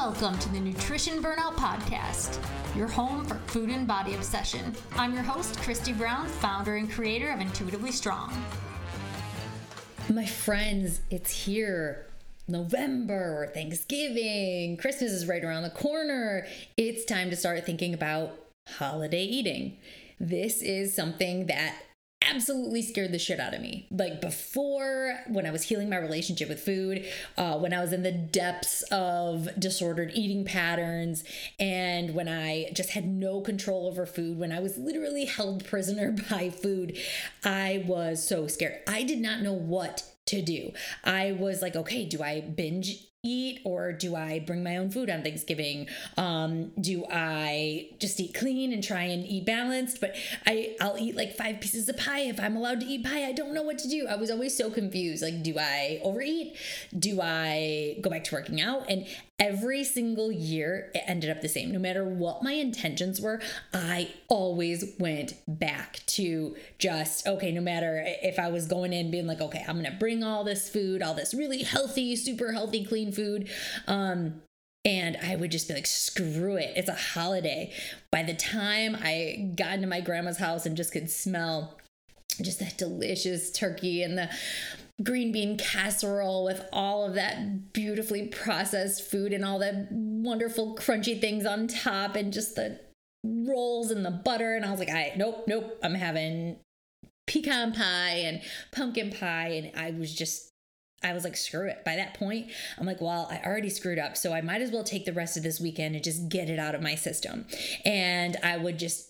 welcome to the Nutrition Burnout Podcast, your home for food and body obsession. I'm your host, Christy Brown, founder and creator of Intuitively Strong. My friends, it's here. November, Thanksgiving, Christmas is right around the corner. It's time to start thinking about holiday eating. This is something that absolutely scared the shit out of me. Like before, when I was healing my relationship with food, uh, when I was in the depths of disordered eating patterns, and when I just had no control over food, when I was literally held prisoner by food, I was so scared. I did not know what to do. I was like, okay, do I binge eat or do I bring my own food on Thanksgiving? Um, do I just eat clean and try and eat balanced? But I I'll eat like five pieces of pie if I'm allowed to eat pie. I don't know what to do. I was always so confused. Like, do I overeat? Do I go back to working out? And every single year it ended up the same. No matter what my intentions were, I always went back to just, okay, no matter if I was going in being like, okay, I'm gonna bring all this food, all this really healthy, super healthy, clean food. Um, and I would just be like, screw it. It's a holiday. By the time I got into my grandma's house and just could smell just that delicious turkey and the green bean casserole with all of that beautifully processed food and all the wonderful crunchy things on top and just the rolls and the butter and I was like, I nope, nope, I'm having pecan pie and pumpkin pie and I was just I was like, screw it. By that point, I'm like, well, I already screwed up. So I might as well take the rest of this weekend and just get it out of my system. And I would just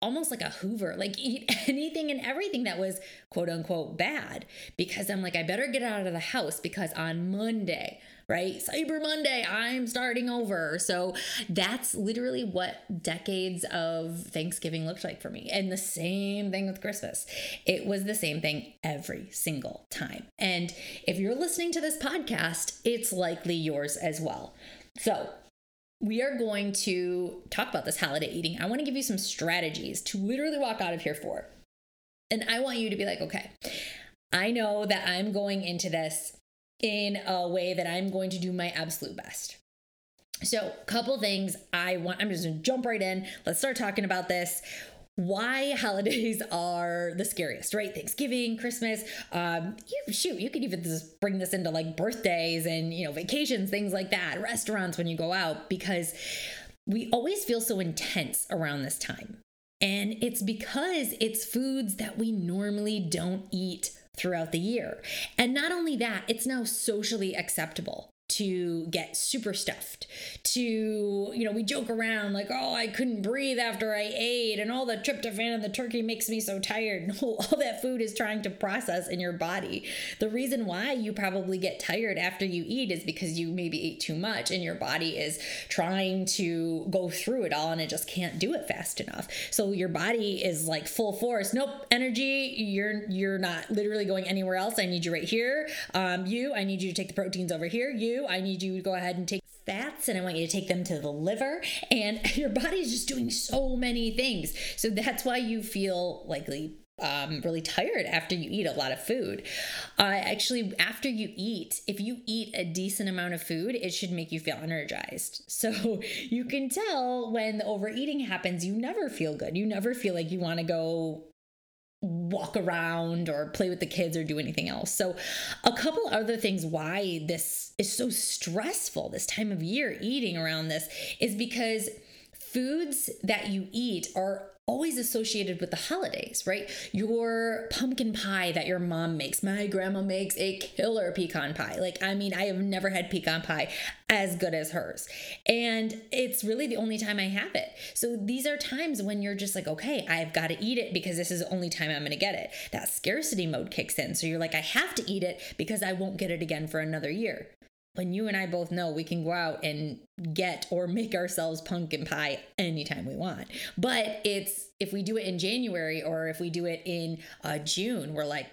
almost like a hoover like eat anything and everything that was quote unquote bad. Because i'm like i better get out of the house because on monday right? Cyber monday i'm starting over. So that's literally what decades of thanksgiving looked like for me. And the same thing with christmas. It was the same thing every single time. And if you're listening to this podcast it's likely yours as well. So we are going to talk about this holiday eating. I want to give you some strategies to literally walk out of here for. And I want you to be like, okay, I know that I'm going into this in a way that I'm going to do my absolute best. So, couple things I want, I'm just gonna jump right in. Let's start talking about this why holidays are the scariest, right? Thanksgiving, Christmas. Um, you shoot, you could even just bring this into like birthdays and you know vacations, things like that, restaurants when you go out, because we always feel so intense around this time. And it's because it's foods that we normally don't eat throughout the year. And not only that, it's now socially acceptable to get super stuffed to you know we joke around like oh i couldn't breathe after i ate and all the tryptophan in the turkey makes me so tired. No all that food is trying to process in your body. The reason why you probably get tired after you eat is because you maybe ate too much and your body is trying to go through it all and it just can't do it fast enough. So your body is like full force. Nope energy you're you're not literally going anywhere else. I need you right here. Um you i need you to take the proteins over here. You I need you to go ahead and take fats and I want you to take them to the liver. And your body is just doing so many things. So that's why you feel likely um, really tired after you eat a lot of food. Uh, actually, after you eat, if you eat a decent amount of food, it should make you feel energized. So you can tell when the overeating happens, you never feel good. You never feel like you want to go walk around or play with the kids or do anything else. So, a couple other things why this is so stressful this time of year eating around this is because foods that you eat are always associated with the holidays, right? Your pumpkin pie that your mom makes. My grandma makes a killer pecan pie. Like, I mean, I have never had pecan pie as good as hers. And it's really the only time I have it. So these are times when you're just like, okay, I've got to eat it because this is the only time I'm going to get it. That scarcity mode kicks in. So you're like, I have to eat it because I won't get it again for another year when you and I both know we can go out and get or make ourselves pumpkin pie anytime we want. But it's if we do it in January or if we do it in uh, June, we're like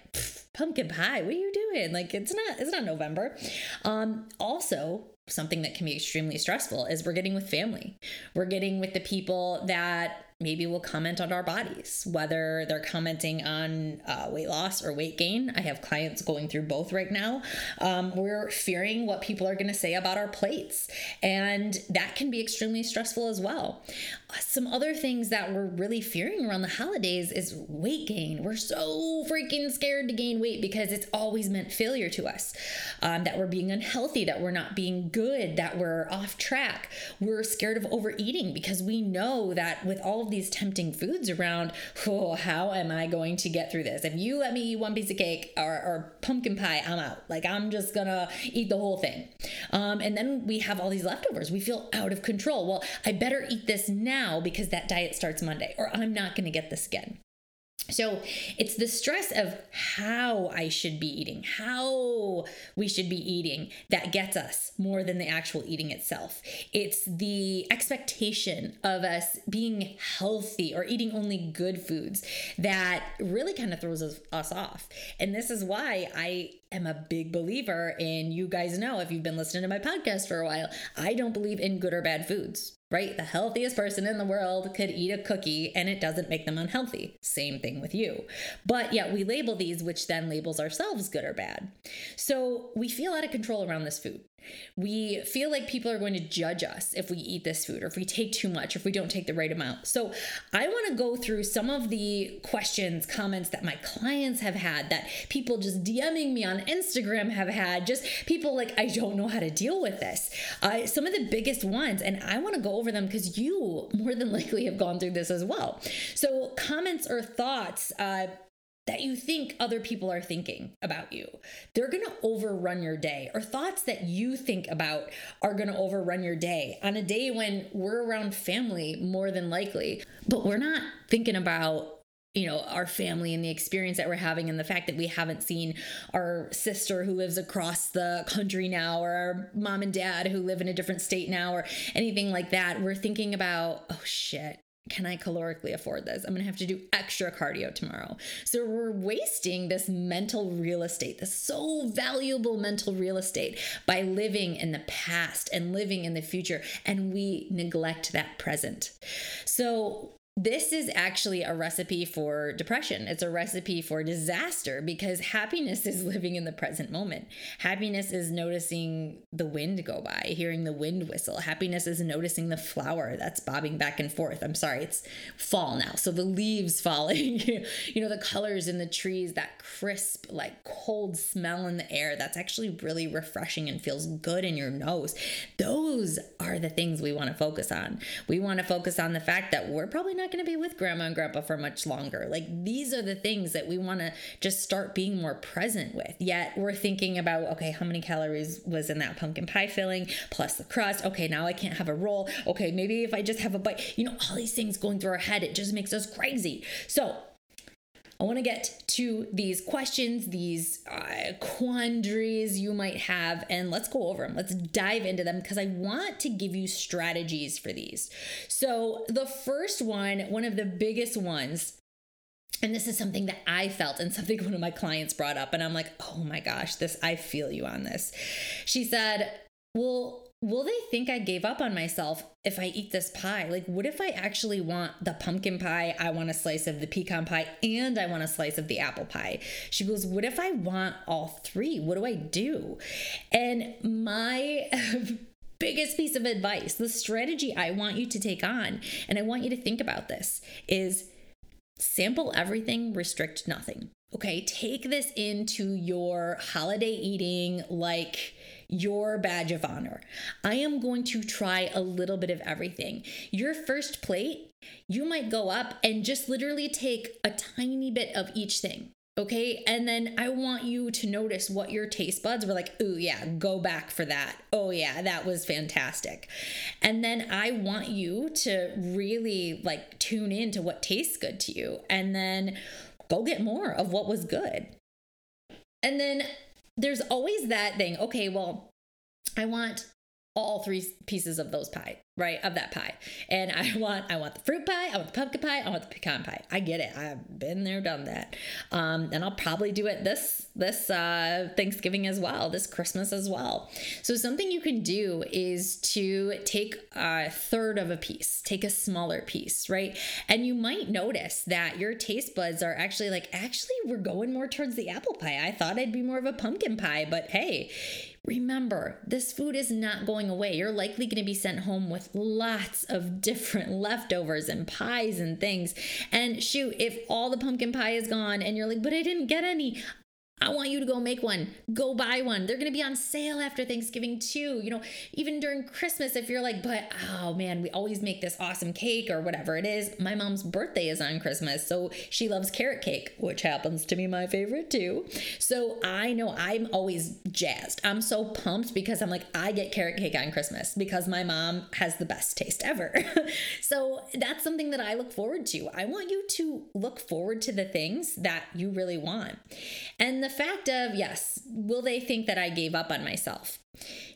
pumpkin pie. What are you doing? Like it's not it's not November. Um, also, something that can be extremely stressful is we're getting with family. We're getting with the people that maybe will comment on our bodies, whether they're commenting on uh, weight loss or weight gain. I have clients going through both right now. Um, we're fearing what people are going to say about our plates, and that can be extremely stressful as well. Some other things that we're really fearing around the holidays is weight gain. We're so freaking scared to gain weight because it's always meant failure to us. Um, that we're being unhealthy, that we're not being good, that we're off track. We're scared of overeating because we know that with all these tempting foods around, oh, how am I going to get through this? If you let me eat one piece of cake or, or pumpkin pie, I'm out. Like I'm just gonna eat the whole thing. Um, and then we have all these leftovers. We feel out of control. Well, I better eat this now because that diet starts Monday, or I'm not gonna get this again. So it's the stress of how I should be eating, how we should be eating that gets us more than the actual eating itself. It's the expectation of us being healthy or eating only good foods that really kind of throws us, off. And this is why I am a big believer in you guys know if you've been listening to my podcast for a while, I don't believe in good or bad foods right? The healthiest person in the world could eat a cookie and it doesn't make them unhealthy. Same thing with you. But yet we label these, which then labels ourselves good or bad. So we feel out of control around this food. We feel like people are going to judge us if we eat this food or if we take too much, if we don't take the right amount. So, I want to go through some of the questions, comments that my clients have had, that people just DMing me on Instagram have had, just people like, I don't know how to deal with this. Uh, some of the biggest ones, and I want to go over them because you more than likely have gone through this as well. So, comments or thoughts, uh, that you think other people are thinking about you. They're going to overrun your day, or thoughts that you think about are going to overrun your day on a day when we're around family more than likely, but we're not thinking about you know our family and the experience that we're having and the fact that we haven't seen our sister who lives across the country now or our mom and dad who live in a different state now or anything like that. We're thinking about oh shit can I calorically afford this? I'm gonna have to do extra cardio tomorrow. So we're wasting this mental real estate, this so valuable mental real estate by living in the past and living in the future, and we neglect that present. So this is actually a recipe for depression. It's a recipe for disaster because happiness is living in the present moment. Happiness is noticing the wind go by, hearing the wind whistle. Happiness is noticing the flower that's bobbing back and forth. I'm sorry, it's fall now. So the leaves falling, you know, the colors in the trees, that crisp, like cold smell in the air that's actually really refreshing and feels good in your nose. Those are the things we want to focus on. We want to focus on the fact that we're probably not not going to be with grandma and grandpa for much longer. Like these are the things that we want to just start being more present with. Yet we're thinking about, okay, how many calories was in that pumpkin pie filling plus the crust? Okay, now I can't have a roll. Okay, maybe if I just have a bite, you know, all these things going through our head, it just makes us crazy. So I want to get to these questions, these uh, quandaries you might have, and let's go over them. Let's dive into them because I want to give you strategies for these. So, the first one, one of the biggest ones, and this is something that I felt and something one of my clients brought up, and I'm like, oh my gosh, this, I feel you on this. She said, well, will they think I gave up on myself if I eat this pie? Like, what if I actually want the pumpkin pie? I want a slice of the pecan pie and I want a slice of the apple pie. She goes, What if I want all three? What do I do? And my. biggest piece of advice, the strategy I want you to take on, and I want you to think about this is sample everything, restrict nothing. Okay, take this into your holiday eating like your badge of honor. I am going to try a little bit of everything. Your first plate, you might go up and just literally take a tiny bit of each thing. Okay. And then I want you to notice what your taste buds were like. Oh, yeah, go back for that. Oh, yeah, that was fantastic. And then I want you to really like tune in to what tastes good to you and then go get more of what was good. And then there's always that thing. Okay, well, I want all three pieces of those pie, right? Of that pie. And I want I want the fruit pie, I want the pumpkin pie, I want the pecan pie. I get it. I've been there, done that. Um, and I'll probably do it this this uh, Thanksgiving as well, this Christmas as well. So something you can do is to take a third of a piece, take a smaller piece, right? And you might notice that your taste buds are actually like, actually, we're going more towards the apple pie. I thought I'd be more of a pumpkin pie, but hey, Remember, this food is not going away. You're likely going to be sent home with lots of different leftovers and pies and things. And shoot, if all the pumpkin pie is gone and you're like, but I didn't get any, I want you to go make one. Go buy one. They're going to be on sale after Thanksgiving too. You know, even during Christmas, if you're like, but oh man, we always make this awesome cake or whatever it is. My mom's birthday is on Christmas, so she loves carrot cake, which happens to be my favorite too. So I know I'm always jazzed. I'm so pumped because I'm like, I get carrot cake on Christmas because my mom has the best taste ever. so that's something that I look forward to. I want you to look forward to the things that you really want. And the fact of, yes, will they think that I gave up on myself?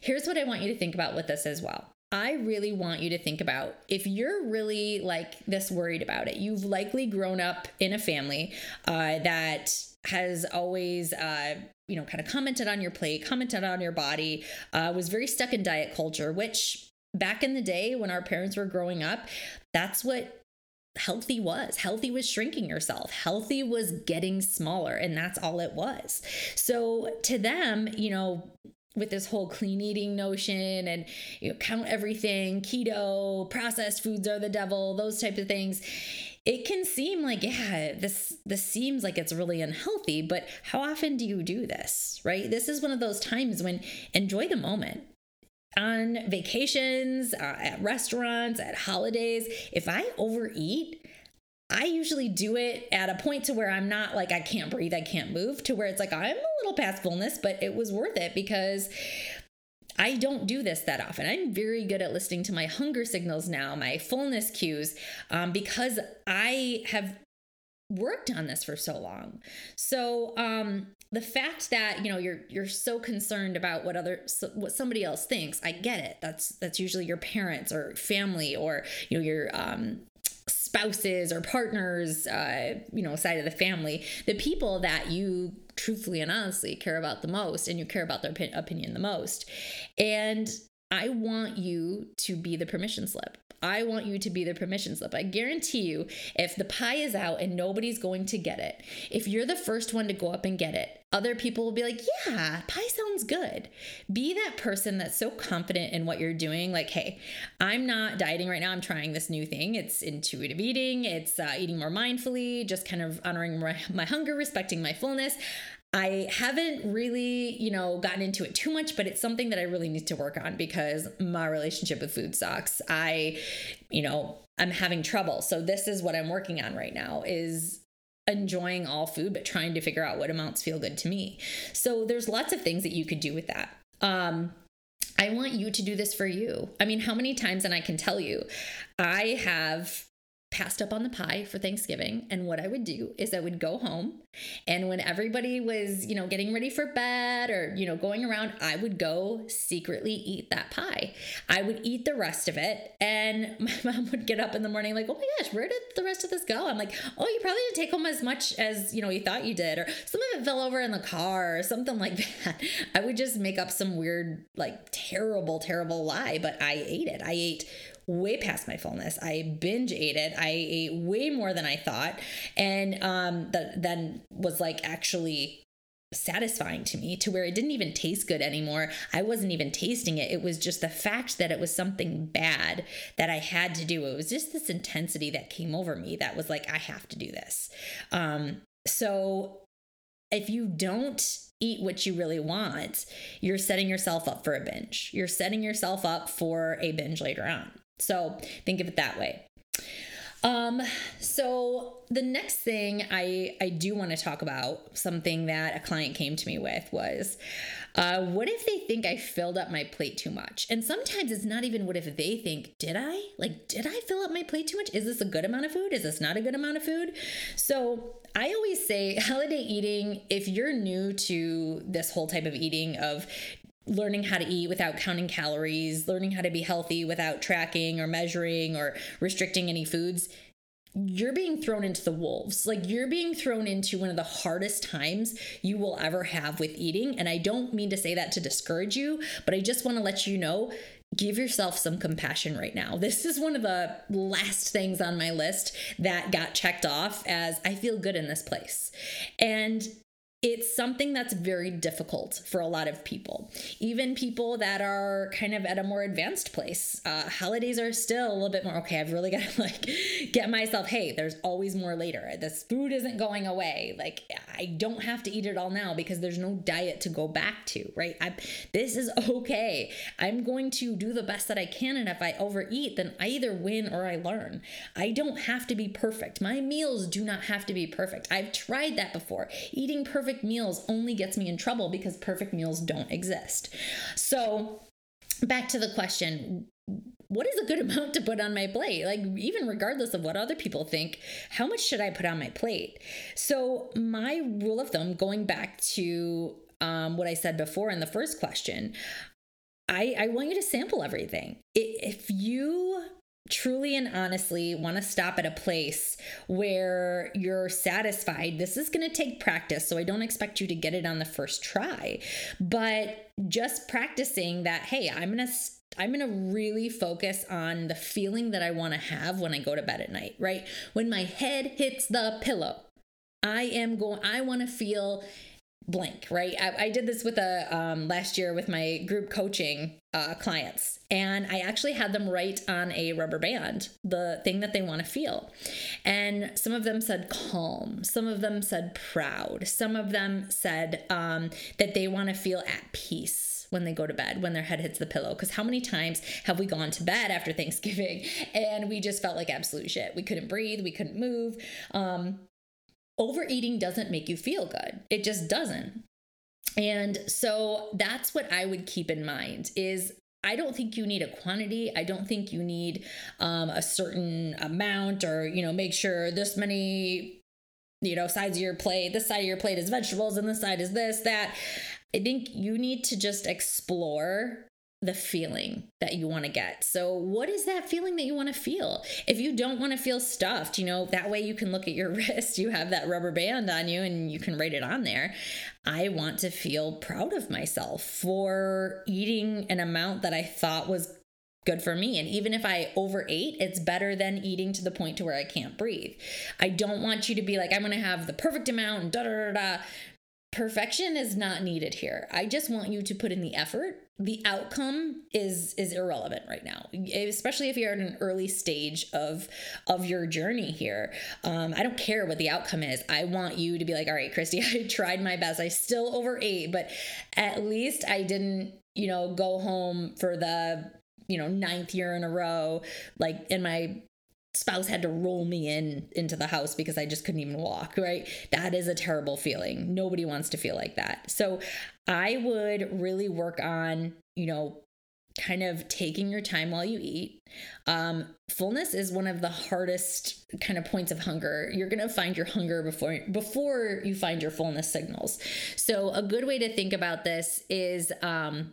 Here's what I want you to think about with this as well. I really want you to think about if you're really like this worried about it, you've likely grown up in a family uh, that has always, uh, you know, kind of commented on your plate, commented on your body, uh, was very stuck in diet culture, which back in the day when our parents were growing up, that's what healthy was. Healthy was shrinking yourself. Healthy was getting smaller, and that's all it was. So to them, you know, with this whole clean eating notion and you know, count everything, keto, processed foods are the devil, those types of things. It can seem like, yeah, this this seems like it's really unhealthy, but how often do you do this? Right? This is one of those times when enjoy the moment on vacations, uh, at restaurants, at holidays, if I overeat, I usually do it at a point to where I'm not like I can't breathe, I can't move, to where it's like I'm a little past fullness, but it was worth it because I don't do this that often. I'm very good at listening to my hunger signals now, my fullness cues, um, because I have worked on this for so long. So um the fact that you know you're you're so concerned about what other what somebody else thinks, I get it. That's that's usually your parents or family or you know your um spouses or partners uh you know side of the family the people that you truthfully and honestly care about the most and you care about their opinion the most and I want you to be the permission slip. I want you to be the permission slip. I guarantee you, if the pie is out and nobody's going to get it, if you're the first one to go up and get it, other people will be like, yeah, pie sounds good. Be that person that's so confident in what you're doing. Like, hey, I'm not dieting right now. I'm trying this new thing. It's intuitive eating, it's uh, eating more mindfully, just kind of honoring my, my hunger, respecting my fullness. I haven't really, you know, gotten into it too much, but it's something that I really need to work on because my relationship with food sucks. I, you know, I'm having trouble. So this is what I'm working on right now is enjoying all food but trying to figure out what amounts feel good to me. So there's lots of things that you could do with that. Um I want you to do this for you. I mean, how many times and I can tell you, I have passed up on the pie for Thanksgiving. And what I would do is I would go home and when everybody was, you know, getting ready for bed or, you know, going around, I would go secretly eat that pie. I would eat the rest of it. And my mom would get up in the morning like, oh my gosh, where did the rest of this go? I'm like, oh, you probably didn't take home as much as, you know, you thought you did. Or some of it fell over in the car or something like that. I would just make up some weird, like terrible, terrible lie, but I ate it. I ate way past my fullness. I binge ate it. I ate way more than I thought. And um, that then was like actually satisfying to me to where it didn't even taste good anymore. I wasn't even tasting it. It was just the fact that it was something bad that I had to do. It was just this intensity that came over me that was like, I have to do this. Um, so if you don't eat what you really want, you're setting yourself up for a binge. You're setting yourself up for a binge later on. So think of it that way. Um, so the next thing I I do want to talk about something that a client came to me with was uh, what if they think I filled up my plate too much? And sometimes it's not even what if they think, did I? Like, did I fill up my plate too much? Is this a good amount of food? Is this not a good amount of food? So I always say holiday eating, if you're new to this whole type of eating of learning how to eat without counting calories, learning how to be healthy without tracking or measuring or restricting any foods, you're being thrown into the wolves. Like you're being thrown into one of the hardest times you will ever have with eating. And I don't mean to say that to discourage you, but I just want to let you know give yourself some compassion right now. This is one of the last things on my list that got checked off as I feel good in this place. And it's something that's very difficult for a lot of people, even people that are kind of at a more advanced place. Uh, holidays are still a little bit more okay. I've really got to like get myself, hey, there's always more later. This food isn't going away. Like, I don't have to eat it all now because there's no diet to go back to, right? I, this is okay. I'm going to do the best that I can. And if I overeat, then I either win or I learn. I don't have to be perfect. My meals do not have to be perfect. I've tried that before. Eating perfect perfect meals only gets me in trouble because perfect meals don't exist. So, back to the question what is a good amount to put on my plate? Like, even regardless of what other people think, how much should I put on my plate? So, my rule of thumb, going back to um, what I said before in the first question, I, I want you to sample everything. If you truly and honestly want to stop at a place where you're satisfied, this is going to take practice. So I don't expect you to get it on the first try, but just practicing that, hey, I'm going to. I'm going to really focus on the feeling that I want to have when I go to bed at night, right? When my head hits the pillow, I am going, I want to feel blank, right? I, I did this with a um, last year with my group coaching uh, clients, and I actually had them write on a rubber band the thing that they want to feel. And some of them said calm, some of them said proud, some of them said um, that they want to feel at peace when they go to bed, when their head hits the pillow. Because how many times have we gone to bed after Thanksgiving and we just felt like absolute shit? We couldn't breathe, we couldn't move. Um, overeating doesn't make you feel good. It just doesn't. And so that's what I would keep in mind is I don't think you need a quantity. I don't think you need um, a certain amount or, you know, make sure this many, you know, sides of your plate, this side of your plate is vegetables and this side is this, that. I think you need to just explore the feeling that you want to get. So, what is that feeling that you want to feel? If you don't want to feel stuffed, you know, that way you can look at your wrist, you have that rubber band on you and you can write it on there. I want to feel proud of myself for eating an amount that I thought was good for me and even if i overate it's better than eating to the point to where i can't breathe i don't want you to be like i'm to have the perfect amount and da da da da perfection is not needed here. I just want you to put in the effort. The outcome is is irrelevant right now especially if you're at an early stage of of your journey here. Um, i don't care what the outcome is. I want you to be like all right christy i tried my best. I still overate but at least i didn't you know go home for the you know ninth year in a row like in my spouse had to roll me in into the house because I just couldn't even walk, right? That is a terrible feeling. Nobody wants to feel like that. So I would really work on, you know, kind of taking your time while you eat. Um, fullness is one of the hardest kind of points of hunger. You're gonna find your hunger before before you find your fullness signals. So a good way to think about this is um,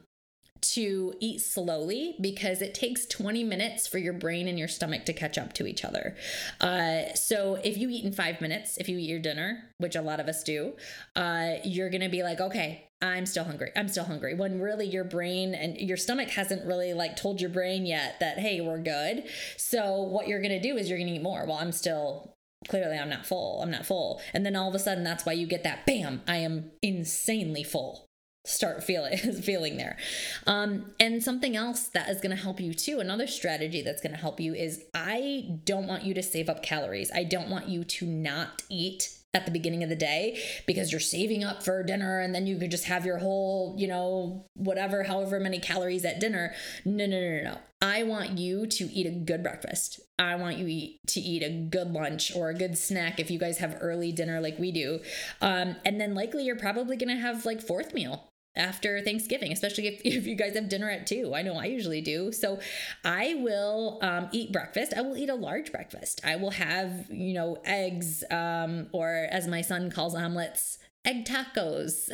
to eat slowly because it takes 20 minutes for your brain and your stomach to catch up to each other. Uh, so if you eat in five minutes, if you eat your dinner, which a lot of us do, uh, you're to be like, okay, I'm still hungry. I'm still hungry. When really your brain and your stomach hasn't really like told your brain yet that, hey, we're good. So what you're to do is you're to eat more. Well, I'm still clearly I'm not full. I'm not full. And then all of a sudden that's why you get that bam, I am insanely full start feeling feeling there. Um, and something else that is going to help you too, another strategy that's going to help you is I don't want you to save up calories. I don't want you to not eat at the beginning of the day because you're saving up for dinner and then you could just have your whole, you know, whatever, however many calories at dinner. No, no, no, no, no. I want you to eat a good breakfast. I want you eat, to eat a good lunch or a good snack if you guys have early dinner like we do. Um, and then likely you're probably going to have like fourth meal after Thanksgiving, especially if, if you guys have dinner at two. I know I usually do. So I will um, eat breakfast. I will eat a large breakfast. I will have, you know, eggs, um, or as my son calls omelets, egg tacos.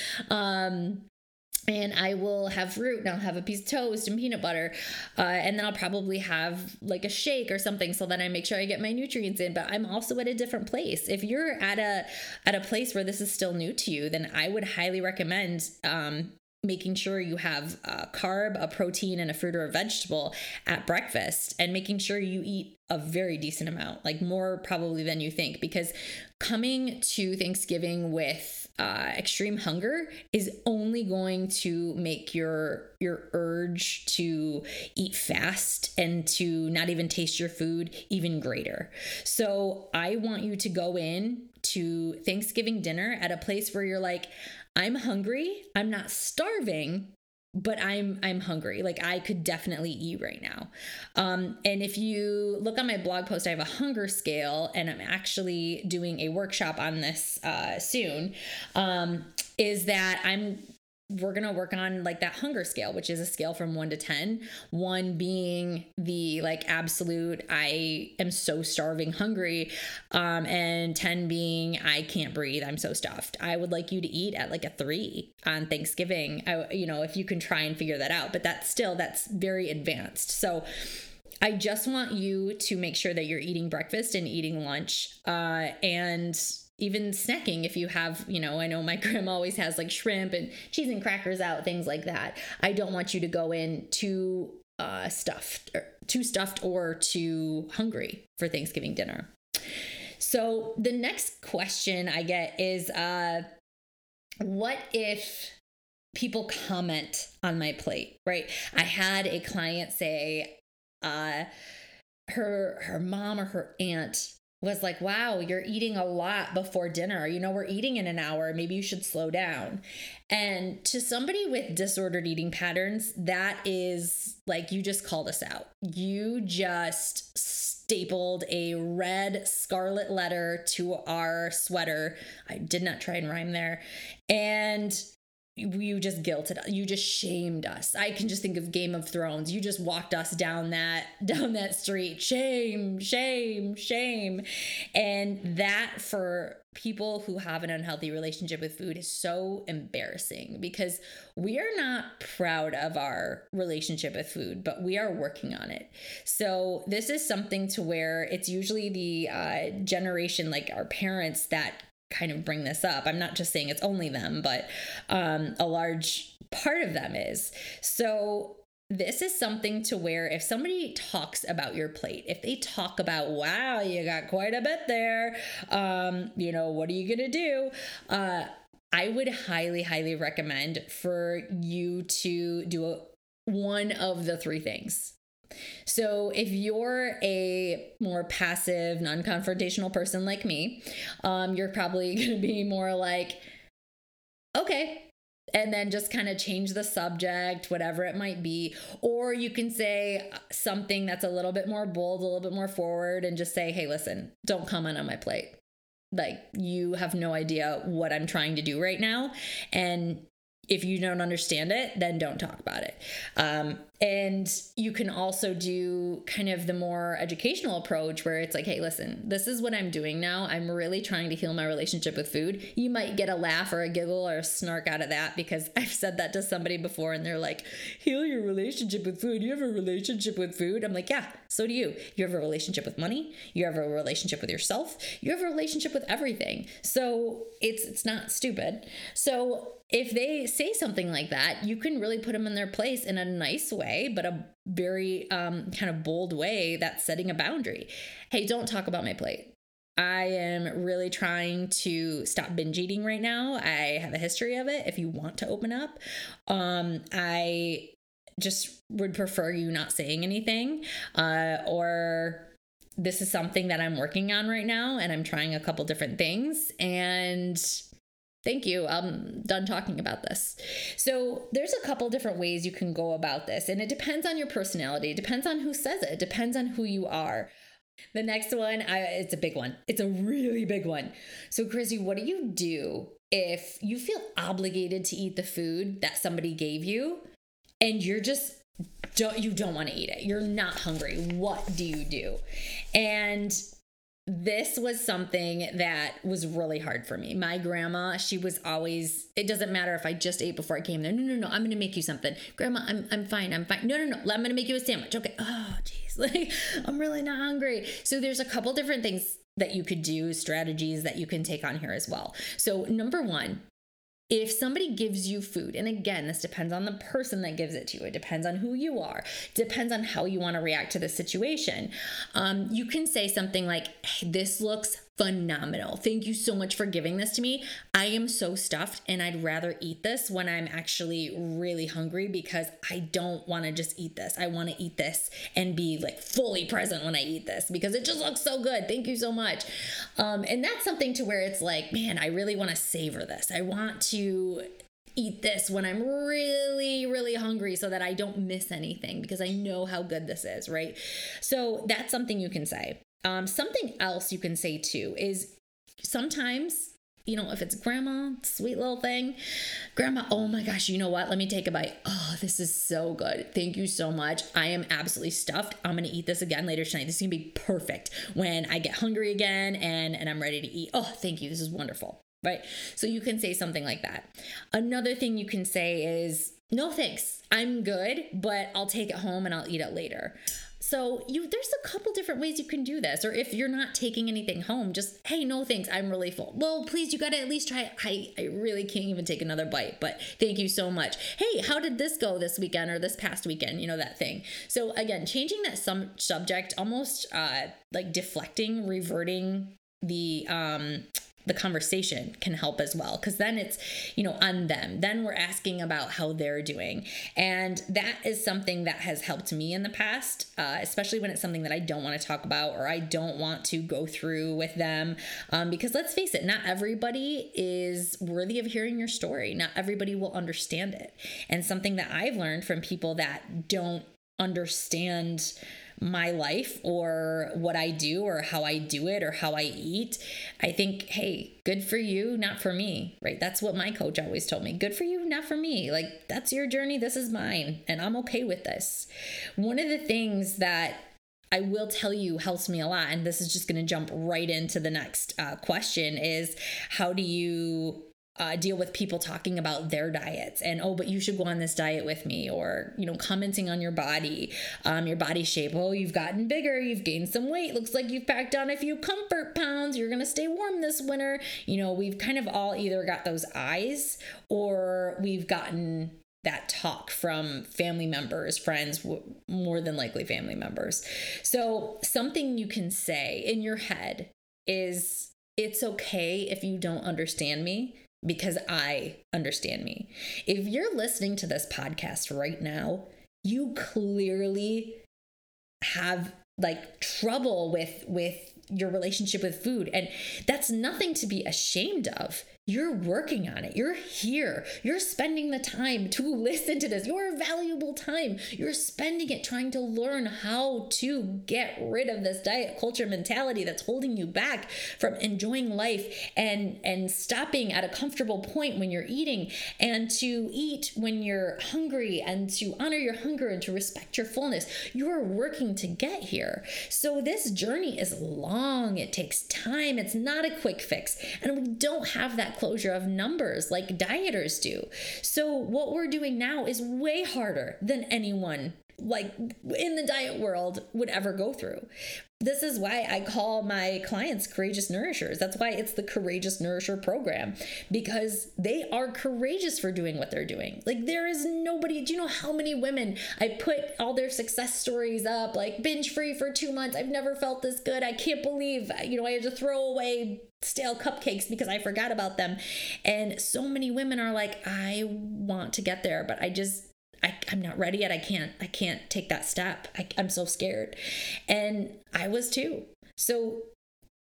um, and I will have fruit and I'll have a piece of toast and peanut butter. Uh, and then I'll probably have like a shake or something so that I make sure I get my nutrients in. But I'm also at a different place. If you're at a at a place where this is still new to you, then I would highly recommend um, making sure you have a carb, a protein, and a fruit or a vegetable at breakfast, and making sure you eat a very decent amount, like more probably than you think, because coming to Thanksgiving with uh, extreme hunger is only going to make your your urge to eat fast and to not even taste your food even greater. So I want you to go in to Thanksgiving dinner at a place where you're like, I'm hungry. I'm not starving, but I'm I'm hungry. Like I could definitely eat right now. Um, and if you look on my blog post, I have a hunger scale, and I'm actually doing a workshop on this uh, soon. Um, is that I'm we're going to work on like that hunger scale which is a scale from 1 to 10 1 being the like absolute i am so starving hungry um and 10 being i can't breathe i'm so stuffed. I would like you to eat at like a 3 on thanksgiving. I, you know if you can try and figure that out but that's still that's very advanced. So I just want you to make sure that you're eating breakfast and eating lunch uh, and even snacking if you have you know i know my grandma always has like shrimp and cheese and crackers out things like that. I don't want you to go in too uh, stuffed or too stuffed or too hungry for thanksgiving dinner. So the next question i get is uh, what if people comment on my plate right? I had a client say uh, her her mom or her aunt was like, wow, you're eating a lot before dinner. You know, we're eating in an hour. Maybe you should slow down. And to somebody with disordered eating patterns, that is like you just called us out. You just stapled a red scarlet letter to our sweater. I did not try and rhyme there. And you just guilted you just shamed us. I can just think of game of thrones. You just walked us down that down that street. Shame shame shame. And that for people who have an unhealthy relationship with food is so embarrassing because we are not proud of our relationship with food but we are working on it. So this is something to where it's usually the uh, generation like our parents that kind of bring this up. I'm not just saying it's only them, but um, a large part of them is. So this is something to where if somebody talks about your plate, if they talk about, wow, you got quite a bit there, um, you know, what are you gonna do? Uh, I would highly, highly recommend for you to do a, one of the three things. So, if you're a more passive, non confrontational person like me, um, you're probably going to be more like, okay, and then just kind of change the subject, whatever it might be. Or you can say something that's a little bit more bold, a little bit more forward, and just say, hey, listen, don't comment on my plate. Like, you have no idea what I'm trying to do right now. And if you don't understand it, then don't talk about it. Um, and you can also do kind of the more educational approach where it's like, hey, listen, this is what I'm doing now. I'm really trying to heal my relationship with food. You might get a laugh or a giggle or a snark out of that because I've said that to somebody before and they're like, heal your relationship with food. You have a relationship with food. I'm like, yeah, so do you. You have a relationship with money. You have a relationship with yourself. You have a relationship with everything. So it's it's not stupid. So if they say something like that, you can really put them in their place in a nice way way, but a very um, kind of bold way that's setting a boundary. Hey, don't talk about my plate. I am really trying to stop binge eating right now. I have a history of it. If you want to open up, um, I just would prefer you not saying anything uh, or this is something that I'm working on right now and I'm trying a couple different things and Thank you. I'm done talking about this. So, there's a couple different ways you can go about this, and it depends on your personality, it depends on who says it, it depends on who you are. The next one, I, it's a big one. It's a really big one. So, Chrissy, what do you do if you feel obligated to eat the food that somebody gave you and you're just don't you don't want to eat it. You're not hungry. What do you do? And this was something that was really hard for me. My grandma, she was always, it doesn't matter if I just ate before I came there. No, no, no, I'm going to make you something. Grandma, I'm, I'm fine. I'm fine. No, no, no. I'm going to make you a sandwich. Okay. Oh, jeez. Like, I'm really not hungry. So there's a couple different things that you could do, strategies that you can take on here as well. So, number one, if somebody gives you food, and again, this depends on the person that gives it to you, it depends on who you are, depends on how you want to react to the situation. Um, you can say something like, hey, This looks phenomenal. Thank you so much for giving this to me. I am so stuffed and I'd rather eat this when I'm actually really hungry because I don't want to just eat this. I want to eat this and be like fully present when I eat this because it just looks so good. Thank you so much. Um, and that's something to where it's like, man, I really want to savor this. I want to eat this when I'm really, really hungry so that I don't miss anything because I know how good this is, right? So that's something you can say. Um, something else you can say too is sometimes, you know, if it's grandma, sweet little thing, grandma, oh my gosh, you know what? Let me take a bite. Oh, this is so good. Thank you so much. I am absolutely stuffed. I'm gonna eat this again later tonight. This is gonna be perfect when I get hungry again and and I'm ready to eat. Oh, thank you. This is wonderful. Right. So you can say something like that. Another thing you can say is, no thanks. I'm good, but I'll take it home and I'll eat it later. So you there's a couple different ways you can do this. Or if you're not taking anything home, just hey, no thanks, I'm really full. Well, please, you gotta at least try. I, I really can't even take another bite, but thank you so much. Hey, how did this go this weekend or this past weekend? You know, that thing. So again, changing that some subject, almost uh like deflecting, reverting the um the conversation can help as well because then it's you know on them. Then we're asking about how they're doing. And that is something that has helped me in the past uh, especially when it's something that i don't want to talk about or i don't want to go through with them. Um, because let's face it not everybody is worthy of hearing your story. Not everybody will understand it. And something that i've learned from people that don't understand my life or what I do or how I do it or how I eat, I think, hey, good for you, not for me, right? That's what my coach always told me. Good for you, not for me. Like, that's your journey, this is mine, and I'm okay with this. One of the things that I will tell you helps me a lot, and this is just going to jump right into the next uh, question is how do you uh, deal with people talking about their diets and oh but you should go on this diet with me or you know commenting on your body um, your body shape oh you've gotten bigger you've gained some weight looks like you've packed on a few comfort pounds you're gonna stay warm this winter you know we've kind of all either got those eyes or we've gotten that talk from family members, friends, more than likely family members. So, something you can say in your head is it's okay if you don't understand me because I understand me. If you're listening to this podcast right now, you clearly have like trouble with with your relationship with food and that's nothing to be ashamed of you're working on it. You're here. You're spending the time to listen to this. Your valuable time. You're spending it trying to learn how to get rid of this diet culture mentality that's holding you back from enjoying life and and stopping at a comfortable point when you're eating and to eat when you're hungry and to honor your hunger and to respect your fullness. You're working to get here. So this journey is long. It takes time. It's not a quick fix. And we don't have that closure of numbers like dieters do. So, what we're doing now is way harder than anyone like in the diet world would ever go through. This is why I call my clients courageous nourishers. That's why it's the courageous nourisher program because they are courageous for doing what they're doing. Like there is nobody, do you know how many women I put all their success stories up like binge free for 2 months. I've never felt this good. I can't believe, you know, I had to throw away stale cupcakes because I forgot about them. And so many women are like I want to get there, but I just I, I'm not ready yet. I can't, I can't take that step. I, I'm so scared. And I was too. So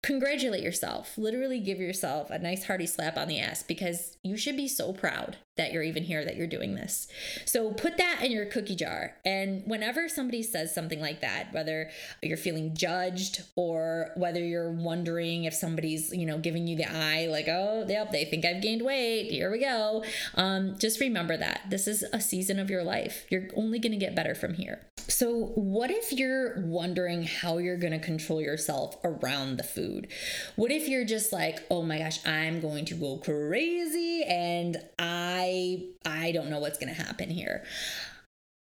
congratulate yourself. Literally give yourself a nice hearty slap on the ass because you should be so proud that you're even here, that you're doing this. So put that in your cookie jar. And whenever somebody says something like that, whether you're feeling judged or whether you're wondering if somebody's, you know, giving you the eye, like, oh, yep, they think I've gained weight. Here we go. Um, just remember that this is a season of your life. You're only going to get better from here. So, what if you're wondering how you're going to control yourself around the food? What if you're just like, "Oh my gosh, I'm going to go crazy and I I I don't know what's going to happen here."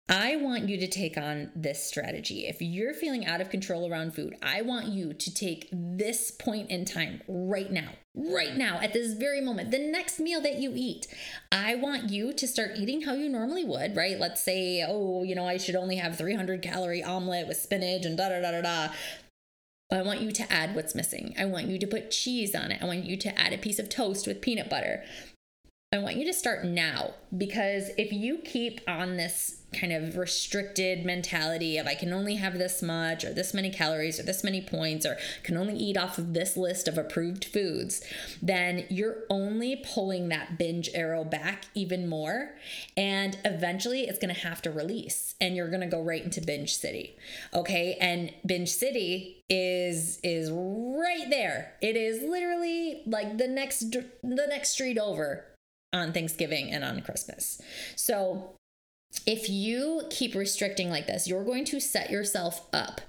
I want you to take on this strategy. If you're feeling out of control around food, I want you to take this point in time right now, right now, at this very moment, the next meal that you eat. I want you to start eating how you normally would, right? Let's say, oh, you know, I should only have 300 calorie omelet with spinach and da da da da da. I want you to add what's missing. I want you to put cheese on it. I want you to add a piece of toast with peanut butter. I want you to start now because if you keep on this kind of restricted mentality of I can only have this much or this many calories or this many points or can only eat off of this list of approved foods, then you're only pulling that binge arrow back even more. And eventually it's going to have to release and you're going to go right into binge city. Okay? And binge city is is right there. It is literally like the next the next street over on Thanksgiving and on Christmas. So if you keep restricting like this, you're going to set yourself up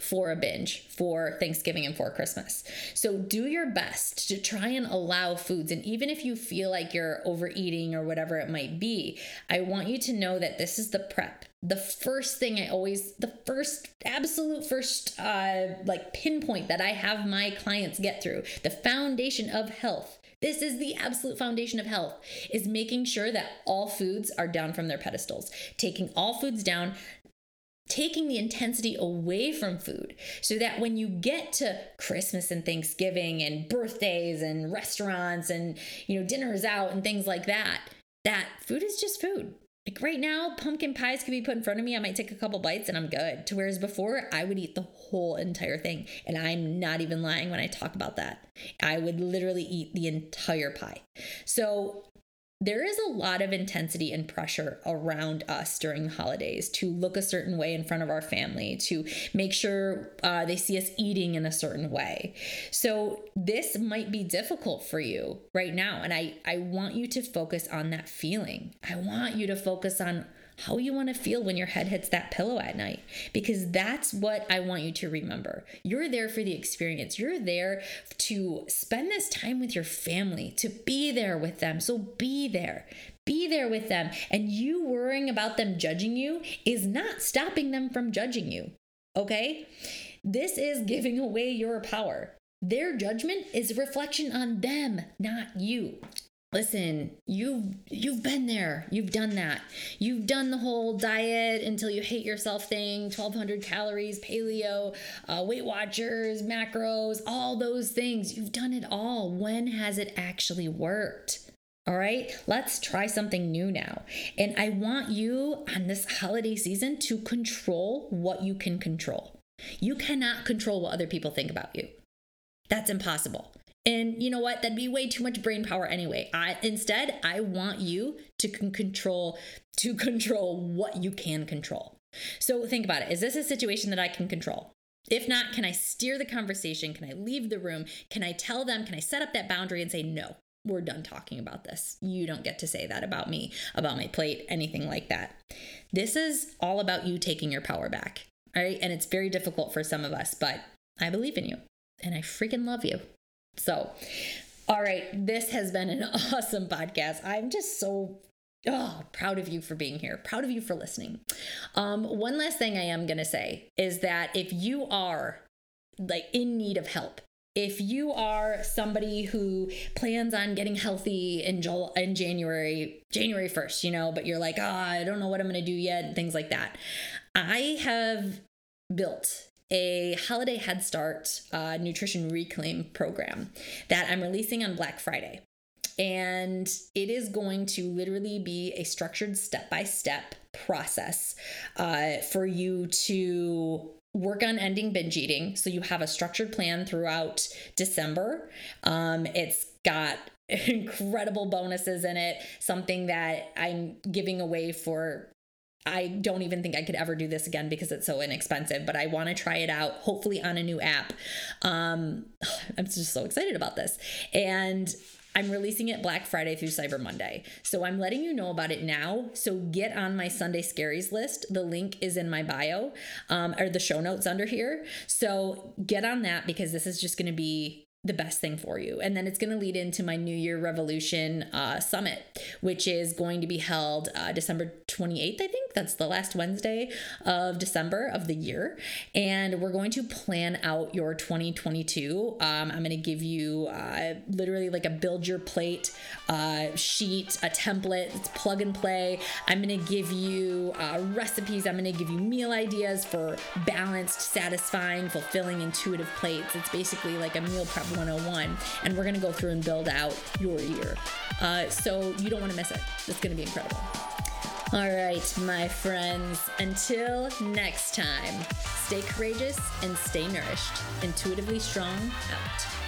for a binge for Thanksgiving and for Christmas. So do your best to try and allow foods. And even if you feel like you're overeating or whatever it might be, I want you to know that this is the prep. The first thing I always, the first, absolute first, uh, like pinpoint that I have my clients get through, the foundation of health this is the absolute foundation of health is making sure that all foods are down from their pedestals. Taking all foods down, taking the intensity away from food so that when you get to Christmas and Thanksgiving and birthdays and restaurants and you know dinners out and things like that that food is just food like right now, pumpkin pies could be put in front of me. I might take a couple bites and I'm good. To whereas before, I would eat the whole entire thing. And I'm not even lying when I talk about that. I would literally eat the entire pie. So there is a lot of intensity and pressure around us during the holidays to look a certain way in front of our family, to make sure uh, they see us eating in a certain way. So, this might be difficult for you right now. And I, I want you to focus on that feeling. I want you to focus on how you want to feel when your head hits that pillow at night because that's what I want you to remember. You're there for the experience. You're there to spend this time with your family, to be there with them. So be there. Be there with them. And you worrying about them judging you is not stopping them from judging you. Okay? This is giving away your power. Their judgment is reflection on them, not you listen you've you've been there you've done that you've done the whole diet until you hate yourself thing 1200 calories paleo uh, weight watchers macros all those things you've done it all when has it actually worked all right, let's try something new now. And I want you on this holiday season to control what you can control. You cannot control what other people think about you. That's impossible. And you know what? That'd be way too much brain power anyway. I instead, I want you to control to control what you can control. So think about it. Is this a situation that I can control? If not, can I steer the conversation? Can I leave the room? Can I tell them? Can I set up that boundary and say no? We're done talking about this. You don't get to say that about me, about my plate, anything like that. This is all about you taking your power back. All right. And it's very difficult for some of us, but I believe in you and I freaking love you. So, all right, this has been an awesome podcast. I'm just so oh, proud of you for being here. Proud of you for listening. Um, one last thing I am going to say is that if you are like in need of help, if you are somebody who plans on getting healthy in, Jul- in January, January 1st, you know, but you're like, oh, I don't know what I'm going to do yet, and things like that. I have built a holiday head start uh, nutrition reclaim program that I'm releasing on Black Friday. And it is going to literally be a structured step by step process uh, for you to work on ending binge eating. So you have a structured plan throughout December. Um, it's got incredible bonuses in it, something that I'm giving away for I don't even think I could ever do this again because it's so inexpensive, but I want to try it out, hopefully on a new app. Um, I'm just so excited about this. And I'm releasing it Black Friday through Cyber Monday. So I'm letting you know about it now. So get on my Sunday Scaries list. The link is in my bio um, or the show notes under here. So get on that because this is just going to be the best thing for you. And then it's going to lead into my New Year Revolution uh, Summit, which is going to be held uh, December 28th, I think. That's the last Wednesday of December of the year. And we're going to plan out your 2022. Um, I'm going to give you uh, literally like a build your plate uh, sheet, a template. It's plug and play. I'm going to give you uh, recipes. I'm going to give you meal ideas for balanced, satisfying, fulfilling, intuitive plates. It's basically like a meal prep 101, and we're gonna go through and build out your year. Uh, so you don't wanna miss it. It's gonna be incredible. All right, my friends, until next time, stay courageous and stay nourished. Intuitively strong out.